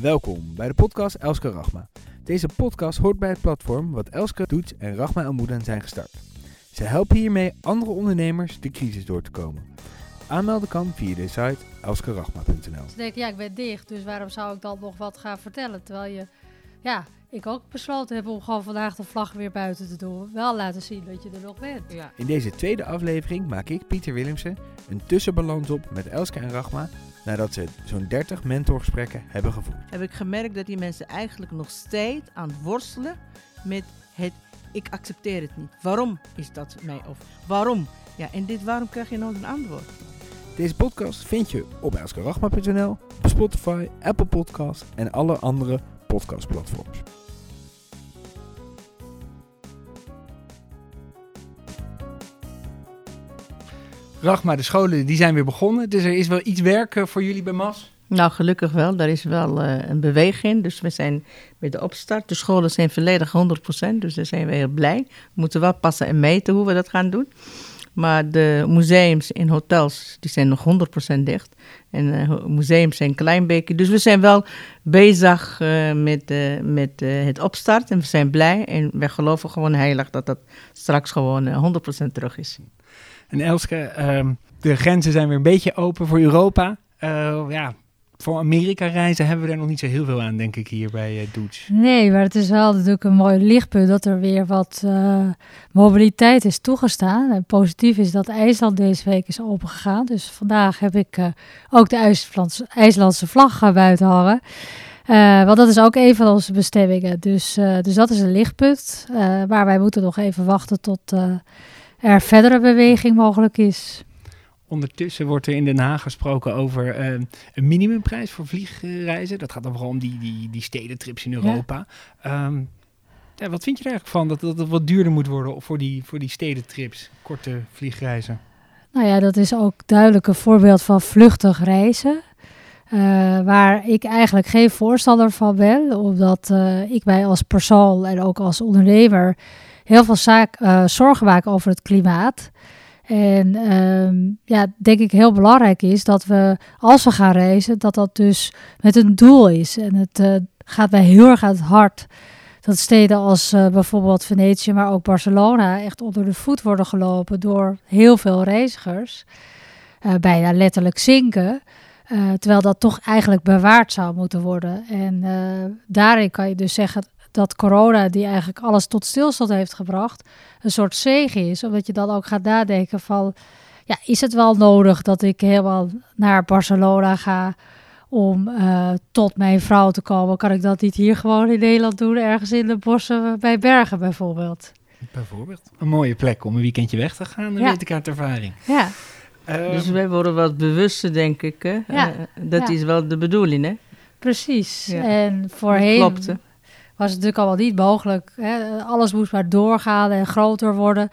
Welkom bij de podcast Elske Rachma. Deze podcast hoort bij het platform wat Elske doet en Rachma en Moeden zijn gestart. Ze helpen hiermee andere ondernemers de crisis door te komen. Aanmelden kan via de site elskerachma.nl. Ze denken, ja, ik ben dicht, dus waarom zou ik dan nog wat gaan vertellen? Terwijl je, ja, ik ook besloten heb om gewoon vandaag de vlag weer buiten te doen. Wel laten zien dat je er nog bent. Ja. In deze tweede aflevering maak ik, Pieter Willemsen, een tussenbalans op met Elske en Rachma nadat ze zo'n 30 mentorgesprekken hebben gevoerd. Heb ik gemerkt dat die mensen eigenlijk nog steeds aan het worstelen met het ik accepteer het niet. Waarom is dat mij of waarom? Ja, en dit waarom krijg je nooit een antwoord. Deze podcast vind je op elskerachma.nl, op Spotify, Apple Podcasts en alle andere podcastplatforms. Rachma, de scholen die zijn weer begonnen, dus er is wel iets werk eh, voor jullie bij MAS. Nou, gelukkig wel. Daar is wel eh, een beweging. Dus we zijn bij de opstart. De scholen zijn volledig 100%, dus daar zijn we heel blij. We moeten wel passen en meten hoe we dat gaan doen. Maar de museums en hotels, die zijn nog 100% dicht. En eh, museums zijn klein beetje. Dus we zijn wel bezig met, met het opstart. En we zijn blij. En we geloven gewoon heilig dat dat straks gewoon eh, 100% terug is. En Elske, ehm, de grenzen zijn weer een beetje open voor Europa. Eh, ja, voor Amerika reizen hebben we er nog niet zo heel veel aan, denk ik, hier bij uh, Doets. Nee, maar het is wel natuurlijk een mooi lichtpunt dat er weer wat eh, mobiliteit is toegestaan. En positief is dat IJsland deze week is opengegaan. Dus vandaag heb ik ook de IJslandse, vlag eh, buiten hangen. Want dat is ook een van onze bestemmingen. Dus, dus dat is een lichtpunt. Maar wij moeten nog even wachten tot er verdere beweging mogelijk is. Ondertussen wordt er in Den Haag gesproken over eh, een minimumprijs voor vliegreizen. Dat gaat dan vooral om die, die, die stedentrips in Europa. Ehm, ja, wat vind je er eigenlijk van dat, dat het wat duurder moet worden voor die, voor die stedentrips, korte vliegreizen? Nou ja, dat is ook duidelijk een voorbeeld van vluchtig reizen. Eh, waar ik eigenlijk geen voorstander van ben, omdat eh, ik mij als persoon en ook als ondernemer heel veel zaak, eh, zorgen maak over het klimaat. En ehm, ja, denk ik heel belangrijk is dat we, als we gaan reizen, dat dat dus met een doel is. En het eh, gaat mij heel erg aan het hart dat steden als eh, bijvoorbeeld Venetië, maar ook Barcelona echt onder de voet worden gelopen door heel veel reizigers. Bijna letterlijk zinken. Terwijl dat toch eigenlijk bewaard zou moeten worden. En daarin kan je dus zeggen dat corona, die eigenlijk alles tot stilstand heeft gebracht, een soort zegen is. Omdat je dan ook gaat nadenken van, ja, is het wel nodig dat ik helemaal naar Barcelona ga om eh, tot mijn vrouw te komen? Kan ik dat niet hier gewoon in Nederland doen, ergens in de bossen bij Bergen bijvoorbeeld? Bijvoorbeeld. Een mooie plek om een weekendje weg te gaan, dat Ja. weet ik uit ervaring. Ja, Ehm, Dus wij worden wat bewuster, denk ik. Hè? Ja, Eh, dat ja. is wel de bedoeling, hè? precies. Ja. En voorheen klopt, hè? Was natuurlijk allemaal niet mogelijk. Hè? Alles moest maar doorgaan en groter worden.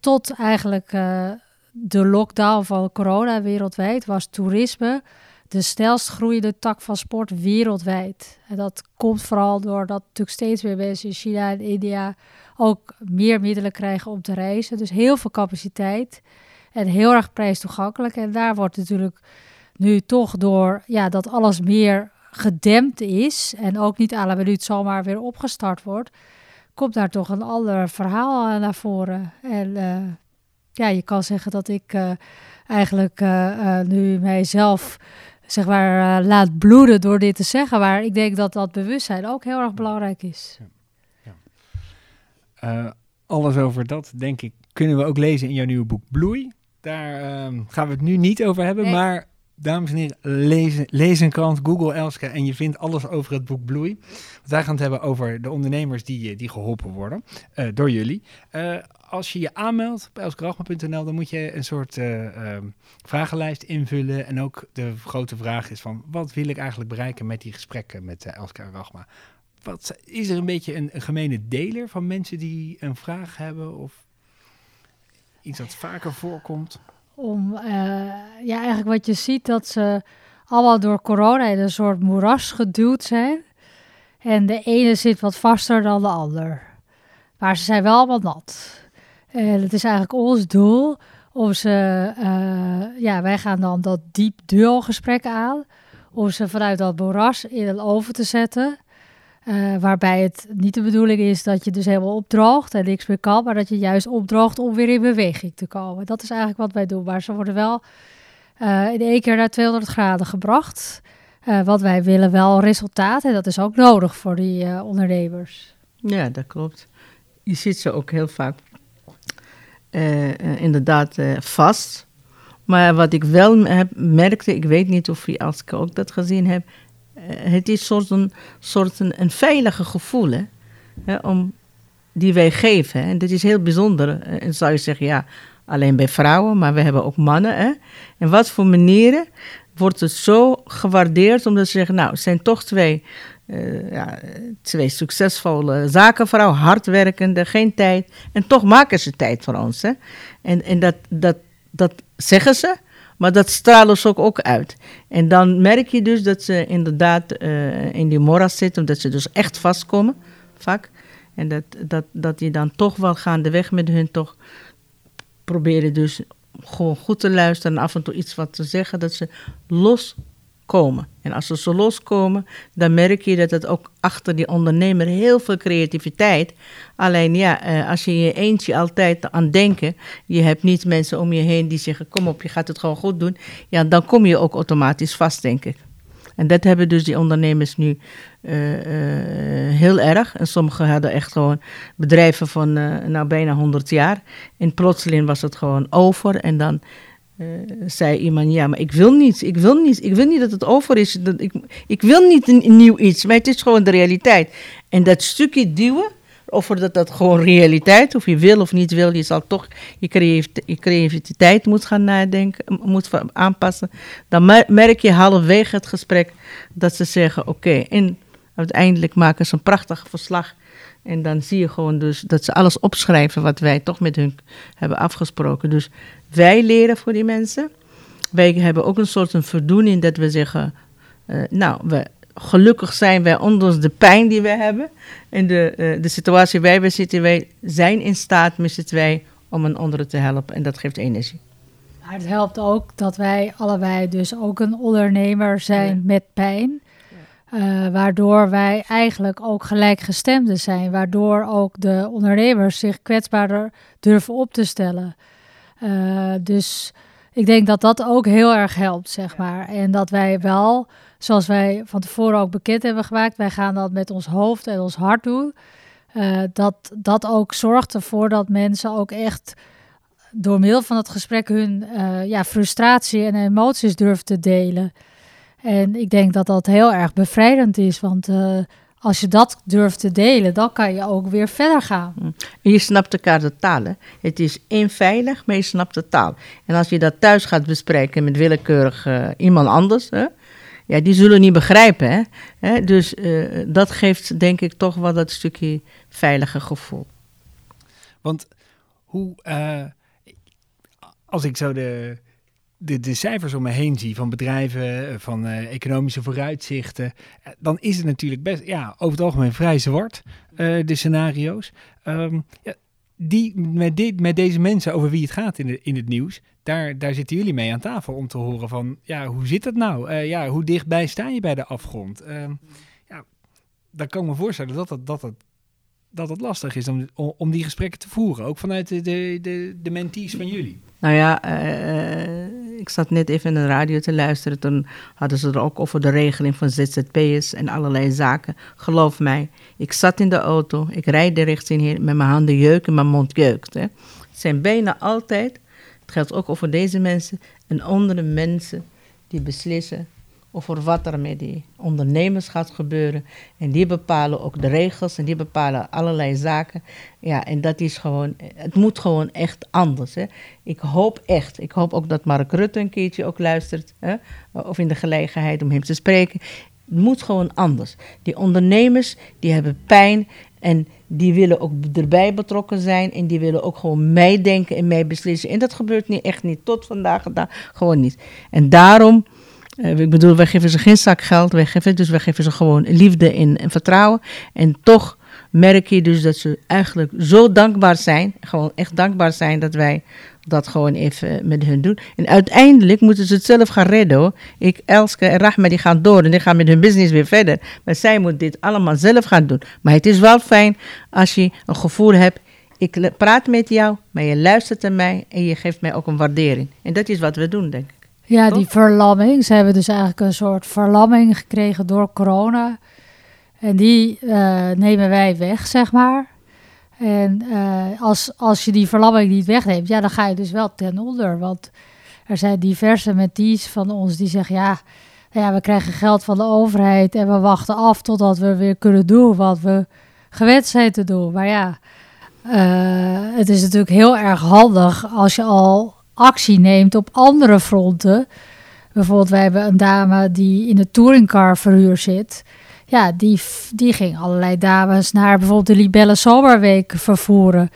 Tot eigenlijk eh, de lockdown van corona wereldwijd was toerisme de snelst groeiende tak van sport wereldwijd. En dat komt vooral doordat natuurlijk steeds meer mensen in China en India ook meer middelen krijgen om te reizen. Dus heel veel capaciteit en heel erg prijstoegankelijk. En daar wordt natuurlijk nu toch door ja, dat alles meer gedempt is en ook niet à la minuut zomaar weer opgestart wordt, komt daar toch een ander verhaal naar voren. En eh, ja, je kan zeggen dat ik eh, eigenlijk eh, nu mijzelf zeg maar laat bloeden door dit te zeggen, maar ik denk dat dat bewustzijn ook heel erg belangrijk is. Eh, alles over dat, denk ik, kunnen we ook lezen in jouw nieuwe boek Bloei. Daar ehm, gaan we het nu niet over hebben, Nee. maar dames en heren, lees, een krant, Google Elske en je vindt alles over het boek Bloei. Want wij gaan het hebben over de ondernemers die, eh, die geholpen worden eh, door jullie. Eh, als je je aanmeldt op elskerachma.nl, dan moet je een soort eh, ehm, vragenlijst invullen. En ook de grote vraag is van, wat wil ik eigenlijk bereiken met die gesprekken met Elske en Rachma? Wat, is er een beetje een, een gemene deler van mensen die een vraag hebben of iets dat vaker voorkomt? Om, eh, ja, eigenlijk wat je ziet, dat ze allemaal door corona in een soort moeras geduwd zijn. En de ene zit wat vaster dan de ander. Maar ze zijn wel allemaal nat. En het is eigenlijk ons doel om ze, eh, ja, wij gaan dan dat diep duo-gesprek aan. om ze vanuit dat moeras in een oven te zetten. Uh, waarbij het niet de bedoeling is dat je dus helemaal opdroogt en niks meer kan, maar dat je juist opdroogt om weer in beweging te komen. Dat is eigenlijk wat wij doen. Maar ze worden wel uh, in één keer naar 200 graden gebracht. Uh, want wij willen wel resultaat en dat is ook nodig voor die ondernemers. Ja, dat klopt. Je ziet ze ook heel vaak inderdaad vast. Maar wat ik wel heb, merkte, ik weet niet of je als ik ook dat gezien heb, eh, het is soort een, soort een, veilige gevoel hè, om, die wij geven. En dit is heel bijzonder. Eh, en zou je zeggen, ja, alleen bij vrouwen, maar we hebben ook mannen. Hè? En wat voor manieren wordt het zo gewaardeerd omdat ze zeggen, nou, het zijn toch twee, uh, ja, twee succesvolle zakenvrouwen, hardwerkende, geen tijd. En toch maken ze tijd voor ons. Hè? En, en dat, dat, dat zeggen ze. Maar dat stralen ze ook, ook uit. En dan merk je dus dat ze inderdaad uh, in die moras zitten, dat ze dus echt vastkomen, vaak. En dat, dat, dat je dan toch wel gaandeweg met hun toch proberen dus gewoon goed te luisteren en af en toe iets wat te zeggen, dat ze los komen. En als ze zo loskomen, dan merk je dat het ook achter die ondernemer heel veel creativiteit. Alleen ja, eh, als je je eentje altijd aan denken, je hebt niet mensen om je heen die zeggen: kom op, je gaat het gewoon goed doen. Ja, dan kom je ook automatisch vast, denk ik. En dat hebben dus die ondernemers nu uh, uh, heel erg. En sommigen hadden echt gewoon bedrijven van nou bijna 100 jaar. En plotseling was het gewoon over. En dan zei iemand, ja, maar ik wil niet, ik wil niet, ik wil niet dat het over is. Dat ik, ik wil niet een, nieuw iets, maar het is gewoon de realiteit. En dat stukje duwen, of dat dat gewoon realiteit, of je wil of niet wil, je zal toch je, je creativiteit moet gaan nadenken, moet aanpassen. Dan merk je halverwege het gesprek dat ze zeggen, oké, en uiteindelijk maken ze een prachtig verslag. En dan zie je gewoon dus dat ze alles opschrijven wat wij toch met hun hebben afgesproken. Dus wij leren voor die mensen. Wij hebben ook een soort een voldoening dat we zeggen, uh, nou, we, gelukkig zijn wij, ondanks de pijn die we hebben en de, uh, de situatie waar we zitten, wij zijn in staat met z'n twee om een andere te helpen en dat geeft energie. Maar het helpt ook dat wij allebei dus ook een ondernemer zijn ja. met pijn. Uh, waardoor wij eigenlijk ook gelijkgestemden zijn. Waardoor ook de ondernemers zich kwetsbaarder durven op te stellen. Uh, dus ik denk dat dat ook heel erg helpt, zeg maar. En dat wij wel, zoals wij van tevoren ook bekend hebben gemaakt, wij gaan dat met ons hoofd en ons hart doen. Uh, dat dat ook zorgt ervoor dat mensen ook echt door middel van het gesprek hun ja, frustratie en emoties durven te delen. En ik denk dat dat heel erg bevrijdend is, want uh, als je dat durft te delen, dan kan je ook weer verder gaan. Mm. En je snapt elkaar de taal. Hè? Het is eenveilig, maar je snapt de taal. En als je dat thuis gaat bespreken met willekeurig uh, iemand anders, hè? ja, die zullen niet begrijpen. Hè? hè? Dus uh, dat geeft denk ik toch wel dat stukje veilige gevoel. Want hoe, als ik zo de de, cijfers om me heen zie van bedrijven, eh, van uh, economische vooruitzichten, eh, dan is het natuurlijk best, ja, over het algemeen vrij zwart, uh, de scenario's. Um, ja, die, met, dit, met deze mensen over wie het gaat in, de, in het nieuws, daar, daar zitten jullie mee aan tafel om te horen van, ja, hoe zit het nou? Ja, hoe dichtbij sta je bij de afgrond? Uh, ja, dan kan me voorstellen dat het, dat het, dat het lastig is om, om die gesprekken te voeren, ook vanuit de, de, de, de mentees van jullie. Nou ja, uh, ik zat net even in de radio te luisteren. Toen hadden ze er ook over de regeling van ZZP'ers en allerlei zaken. Geloof mij, ik zat in de auto, ik rijd de richting hier met mijn handen jeuken en mijn mond jeukt. Het zijn bijna altijd, het geldt ook over deze mensen, en andere mensen die beslissen over wat er met die ondernemers gaat gebeuren. En die bepalen ook de regels en die bepalen allerlei zaken. Ja, en dat is gewoon, het moet gewoon echt anders. Hè. Ik hoop echt, ik hoop ook dat Mark Rutte een keertje ook luistert, hè, of in de gelegenheid om hem te spreken. Het moet gewoon anders. Die ondernemers, die hebben pijn en die willen ook erbij betrokken zijn en die willen ook gewoon meedenken en meebeslissen. En dat gebeurt niet, echt niet tot vandaag, gewoon niet. En daarom ik bedoel, wij geven ze geen zak geld, wij geven, dus wij geven ze gewoon liefde en, en vertrouwen. En toch merk je dus dat ze eigenlijk zo dankbaar zijn, gewoon echt dankbaar zijn dat wij dat gewoon even met hun doen. En uiteindelijk moeten ze het zelf gaan redden. Hoor. Ik, Elske en Rahma die gaan door en die gaan met hun business weer verder. Maar zij moet dit allemaal zelf gaan doen. Maar het is wel fijn als je een gevoel hebt. Ik praat met jou, maar je luistert naar mij en je geeft mij ook een waardering. En dat is wat we doen, denk ik. Ja, die verlamming. Ze hebben dus eigenlijk een soort verlamming gekregen door corona. En die uh, nemen wij weg, zeg maar. En uh, als, als je die verlamming niet wegneemt, ja, dan ga je dus wel ten onder. Want er zijn diverse mentees van ons die zeggen, ja, nou ja, we krijgen geld van de overheid en we wachten af totdat we weer kunnen doen wat we gewend zijn te doen. Maar ja, uh, het is natuurlijk heel erg handig als je al actie neemt op andere fronten. Bijvoorbeeld, wij hebben een dame die in de touringcar verhuur zit. Ja, die, die ging allerlei dames naar bijvoorbeeld de Libelle Zomerweek vervoeren.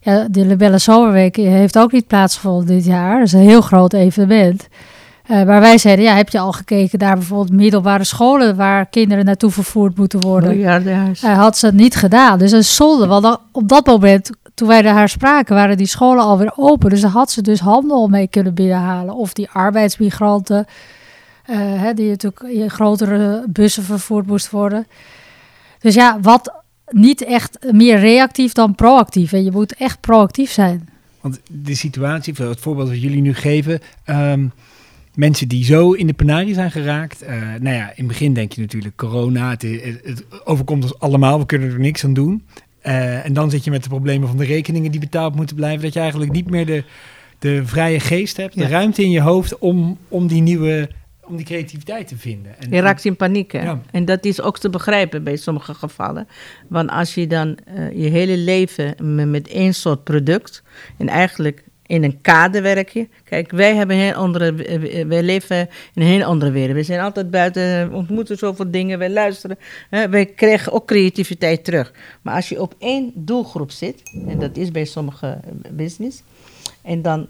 Ja, de Libelle Zomerweek heeft ook niet plaatsgevonden dit jaar. Dat is een heel groot evenement. Uh, maar wij zeiden, ja, heb je al gekeken naar bijvoorbeeld middelbare scholen waar kinderen naartoe vervoerd moeten worden? Oh, ja, uh, had ze het niet gedaan. Dus een zonde, want op dat moment toen wij haar spraken, waren die scholen alweer open. Dus daar had ze dus handel mee kunnen binnenhalen. Of die arbeidsmigranten, uh, hè, die natuurlijk in grotere bussen vervoerd moest worden. Dus ja, wat niet echt meer reactief dan proactief. En je moet echt proactief zijn. Want de situatie, het voorbeeld wat jullie nu geven... Um, mensen die zo in de penarie zijn geraakt. Uh, nou ja, in het begin denk je natuurlijk corona, het, overkomt ons allemaal, we kunnen er niks aan doen. Uh, en dan zit je met de problemen van de rekeningen die betaald moeten blijven. Dat je eigenlijk niet meer de, de vrije geest hebt, de ruimte in je hoofd om, om die nieuwe om die creativiteit te vinden. En, je raakt in paniek. Ja. En dat is ook te begrijpen bij sommige gevallen. Want als je dan uh, je hele leven met, met één soort product en eigenlijk in een kader werk je. Kijk, wij hebben heel andere, wij leven in een heel andere wereld. We zijn altijd buiten, ontmoeten zoveel dingen, wij luisteren. Hè, wij krijgen ook creativiteit terug. Maar als je op één doelgroep zit, en dat is bij sommige business, en dan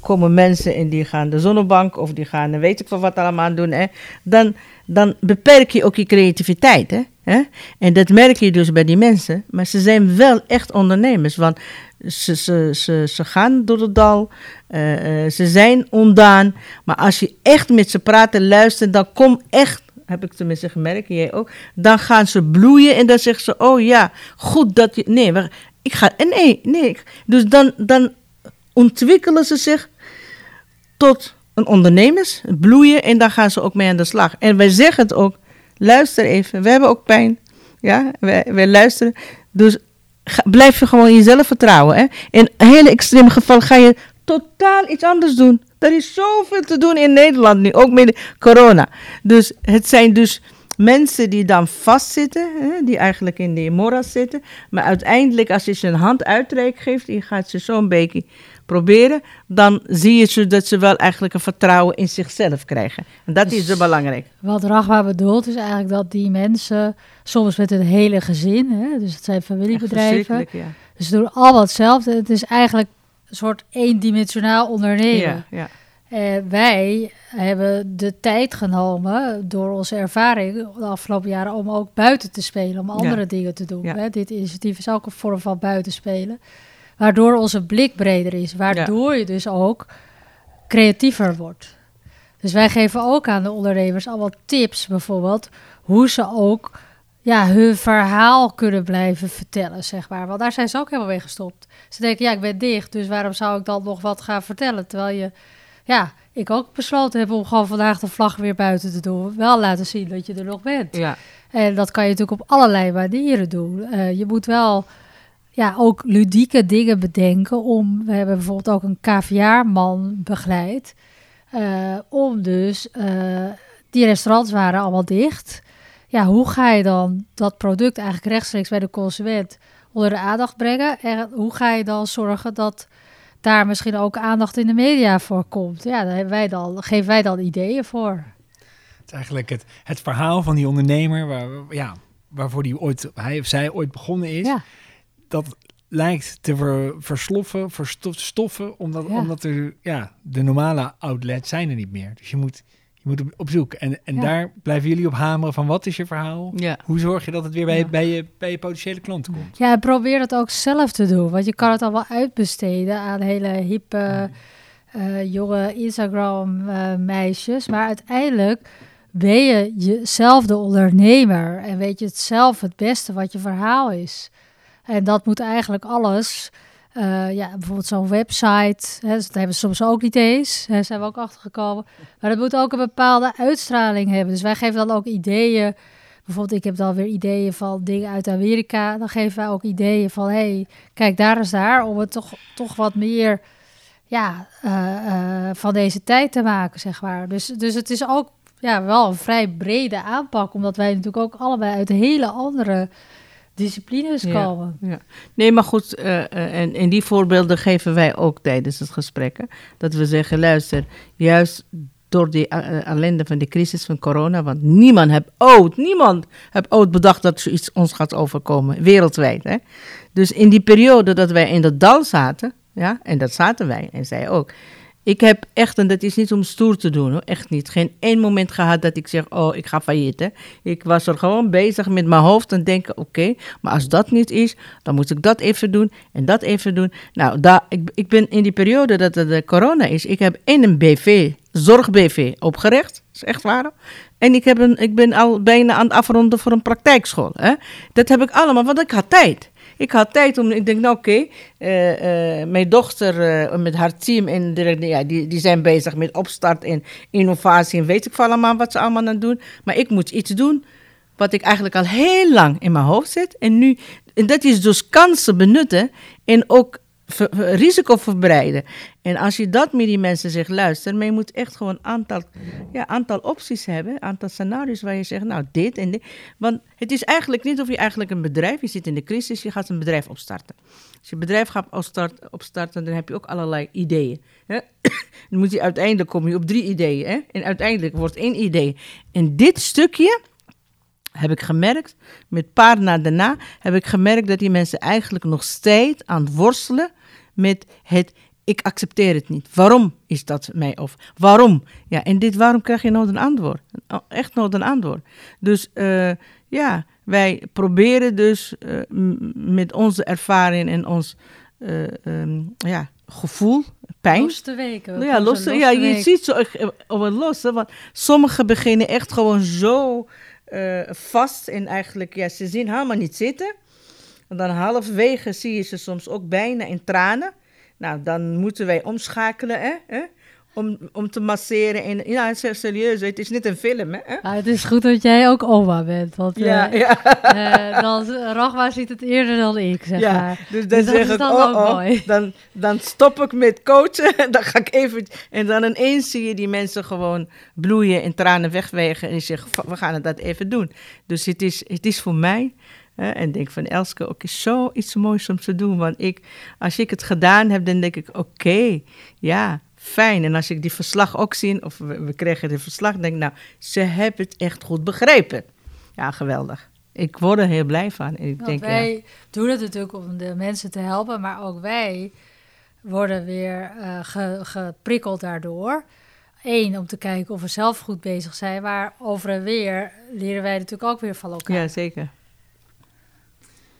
komen mensen en die gaan de zonnebank of die gaan weet ik van wat allemaal doen, hè, dan, dan beperk je ook je creativiteit. Hè? Hè? En dat merk je dus bij die mensen. Maar ze zijn wel echt ondernemers. Want ze, ze, ze, ze gaan door het dal. Uh, uh, ze zijn ondaan. Maar als je echt met ze praat en luistert, dan komt echt heb ik tenminste gemerkt, jij ook. Dan gaan ze bloeien en dan zeggen ze: Oh ja, goed dat je. Nee, ik ga. Nee, nee. Dus dan, dan ontwikkelen ze zich tot een ondernemers, bloeien en dan gaan ze ook mee aan de slag. En wij zeggen het ook: luister even, we hebben ook pijn. Ja, wij luisteren. Dus blijf je gewoon jezelf vertrouwen. Hè? In hele extreme geval ga je totaal iets anders doen. Er is zoveel te doen in Nederland nu, ook met corona. Dus het zijn dus mensen die dan vastzitten, hè, die eigenlijk in de moras zitten. Maar uiteindelijk, als je ze een hand uitreik geeft, je gaat ze zo'n beetje proberen, dan zie je ze dat ze wel eigenlijk een vertrouwen in zichzelf krijgen. En dat is zo belangrijk. Wat Rachwa bedoelt is eigenlijk dat die mensen, soms met het hele gezin, hè, dus het zijn familiebedrijven, ja. dus ze doen allemaal hetzelfde. Het is eigenlijk een soort eendimensionaal ondernemen. Ja, ja. En wij hebben de tijd genomen door onze ervaring de afgelopen jaren om ook buiten te spelen, om andere dingen te doen. Hè. Dit initiatief is ook een vorm van buitenspelen. Waardoor onze blik breder is. Waardoor je dus ook creatiever wordt. Dus wij geven ook aan de ondernemers allemaal tips, bijvoorbeeld, hoe ze ook ja, hun verhaal kunnen blijven vertellen, zeg maar. Want daar zijn ze ook helemaal mee gestopt. Ze denken, ja, ik ben dicht, dus waarom zou ik dan nog wat gaan vertellen? Terwijl je, ja, ik ook besloten heb om gewoon vandaag de vlag weer buiten te doen. Wel laten zien dat je er nog bent. Ja. En dat kan je natuurlijk op allerlei manieren doen. Uh, je moet wel ja, ook ludieke dingen bedenken. Om, we hebben bijvoorbeeld ook een KVR-man begeleid. Uh, om dus, uh, die restaurants waren allemaal dicht. Ja, hoe ga je dan dat product eigenlijk rechtstreeks bij de consument onder de aandacht brengen? En hoe ga je dan zorgen dat daar misschien ook aandacht in de media voor komt? Ja, daar hebben wij dan, geven wij dan ideeën voor. Het is eigenlijk het, het verhaal van die ondernemer waar, ja, waarvoor die ooit, hij of zij ooit begonnen is. Ja dat lijkt te ver, versloffen, verstoffen, omdat, omdat er, ja, de normale outlets zijn er niet meer. Dus je moet, Je moet op, op zoek. En, en Ja. daar blijven jullie op hameren van wat is je verhaal? Ja. Hoe zorg je dat het weer bij, je, bij je potentiële klanten komt? Ja, probeer het ook zelf te doen. Want je kan het al wel uitbesteden aan hele hippe, eh, jonge Instagram-meisjes. maar uiteindelijk ben je jezelf de ondernemer. En weet je het zelf het beste wat je verhaal is. En dat moet eigenlijk alles... eh, ja, bijvoorbeeld zo'n website, hè, dat hebben ze soms ook niet eens. Daar zijn we ook achter gekomen. Maar dat moet ook een bepaalde uitstraling hebben. Dus wij geven dan ook ideeën Bijvoorbeeld, ik heb dan weer ideeën van dingen uit Amerika. Dan geven wij ook ideeën van, hey, kijk, daar is daar. Om het toch, toch wat meer ja, eh, eh, van deze tijd te maken, zeg maar. Dus, dus het is ook ja, wel een vrij brede aanpak. Omdat wij natuurlijk ook allebei uit hele andere disciplines Ja. komen. Nee, maar goed, eh, eh, en, en die voorbeelden geven wij ook tijdens het gesprek. Dat we zeggen, luister, juist door die eh, ellende van de crisis van corona, want niemand heeft ooit, niemand heeft ooit bedacht dat zoiets ons gaat overkomen, wereldwijd. Hè? Dus in die periode dat wij in dat dal zaten, ja, en dat zaten wij, en zij ook. Ik heb echt, en dat is niet om stoer te doen, hoor, echt niet. Geen één moment gehad dat ik zeg, oh, ik ga failliet. Ik was er gewoon bezig met mijn hoofd en denken, oké, maar als dat niet is, dan moet ik dat even doen en dat even doen. Nou, daar, ik, ik ben in die periode dat de corona is, ik heb in een BV, zorg-BV, opgericht. Dat is echt waar. En ik, heb een, ik ben al bijna aan het afronden voor een praktijkschool. Hè. Dat heb ik allemaal, want ik had tijd. Ik had tijd om, ik denk, nou oké, eh, eh, mijn dochter eh, met haar team, en de, ja, die, die zijn bezig met opstart en innovatie en weet ik veel allemaal wat ze allemaal aan doen. Maar ik moet iets doen wat ik eigenlijk al heel lang in mijn hoofd zit. En nu, en dat is dus kansen benutten en ook risico verbreiden. En als je dat met die mensen zegt, luister, maar je moet echt gewoon een aantal, ja, aantal opties hebben, aantal scenario's waar je zegt, nou dit en dit. Want het is eigenlijk niet of je eigenlijk een bedrijf, je zit in de crisis, je gaat een bedrijf opstarten. Als je bedrijf gaat opstart- opstarten, dan heb je ook allerlei ideeën. Hè? Dan moet je uiteindelijk kom je op drie ideeën. Hè? En uiteindelijk wordt één idee. En dit stukje heb ik gemerkt, met paar na daarna, heb ik gemerkt dat die mensen eigenlijk nog steeds aan het worstelen met het ik accepteer het niet. Waarom is dat mij of waarom? Ja, en dit waarom krijg je nooit een antwoord. Echt nooit een antwoord. Dus eh, ja, wij proberen dus eh, met onze ervaring en ons eh, ehm, ja, gevoel, pijn. Los te weken. Ja, los, ja, je ziet zo eh, op het losse, want sommigen beginnen echt gewoon zo eh, vast en eigenlijk, ja, ze zien helemaal niet zitten. En dan halverwege zie je ze soms ook bijna in tranen. Nou, dan moeten wij omschakelen, hè, hè, om, om te masseren. En, ja, het is serieus, het is niet een film, hè. het is goed dat jij ook oma bent. Want Ja, eh, ja. eh, dan, Ragma ziet het eerder dan ik, zeg Ja, maar. dus dan Dus zeg ik, dan oh, oh, mooi. dan, dan stop ik met coachen. dan ga ik even... En dan ineens zie je die mensen gewoon bloeien en tranen wegwegen. En je zegt, we gaan dat even doen. Dus het is, het is voor mij... hè, en ik denk van Elske, ook is zo iets moois om te doen. Want ik, als ik het gedaan heb, dan denk ik, oké, ja, fijn. En als ik die verslag ook zie, of we, we kregen die verslag, denk ik, nou, ze hebben het echt goed begrepen. Ja, geweldig. Ik word er heel blij van. En ik Want denk, ja. wij doen het natuurlijk om de mensen te helpen, maar ook wij worden weer eh, ge- geprikkeld daardoor. Eén, om te kijken of we zelf goed bezig zijn, maar over en weer leren wij natuurlijk ook weer van elkaar. Ja, zeker.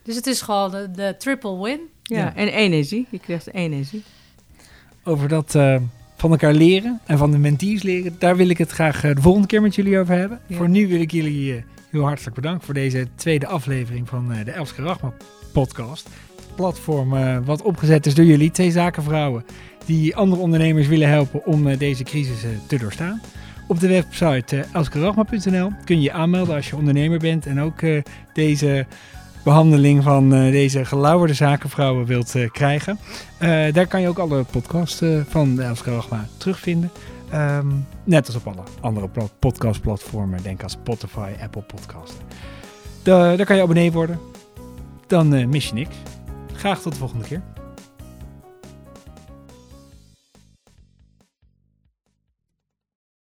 Dus het is gewoon de, de triple win. Ja, Ja. en energie. Je krijgt energie. Over dat eh, van elkaar leren en van de mentees leren, daar wil ik het graag eh, de volgende keer met jullie over hebben. Ja. Voor nu wil ik jullie eh, heel hartelijk bedanken voor deze tweede aflevering van de Elske Rachma podcast. Platform eh, wat opgezet is door jullie, twee zakenvrouwen die andere ondernemers willen helpen om deze crisis te doorstaan. Op de website uh, kun je je aanmelden als je ondernemer bent en ook deze behandeling van eh, deze gelauwerde zakenvrouwen wilt eh, krijgen. Eh, daar kan je ook alle podcasts van Elske Rachma terugvinden. Ehm, net als op alle andere pla- podcastplatformen. Denk aan Spotify, Apple Podcasts. Da- daar kan je abonnee worden. Dan mis je niks. Graag tot de volgende keer.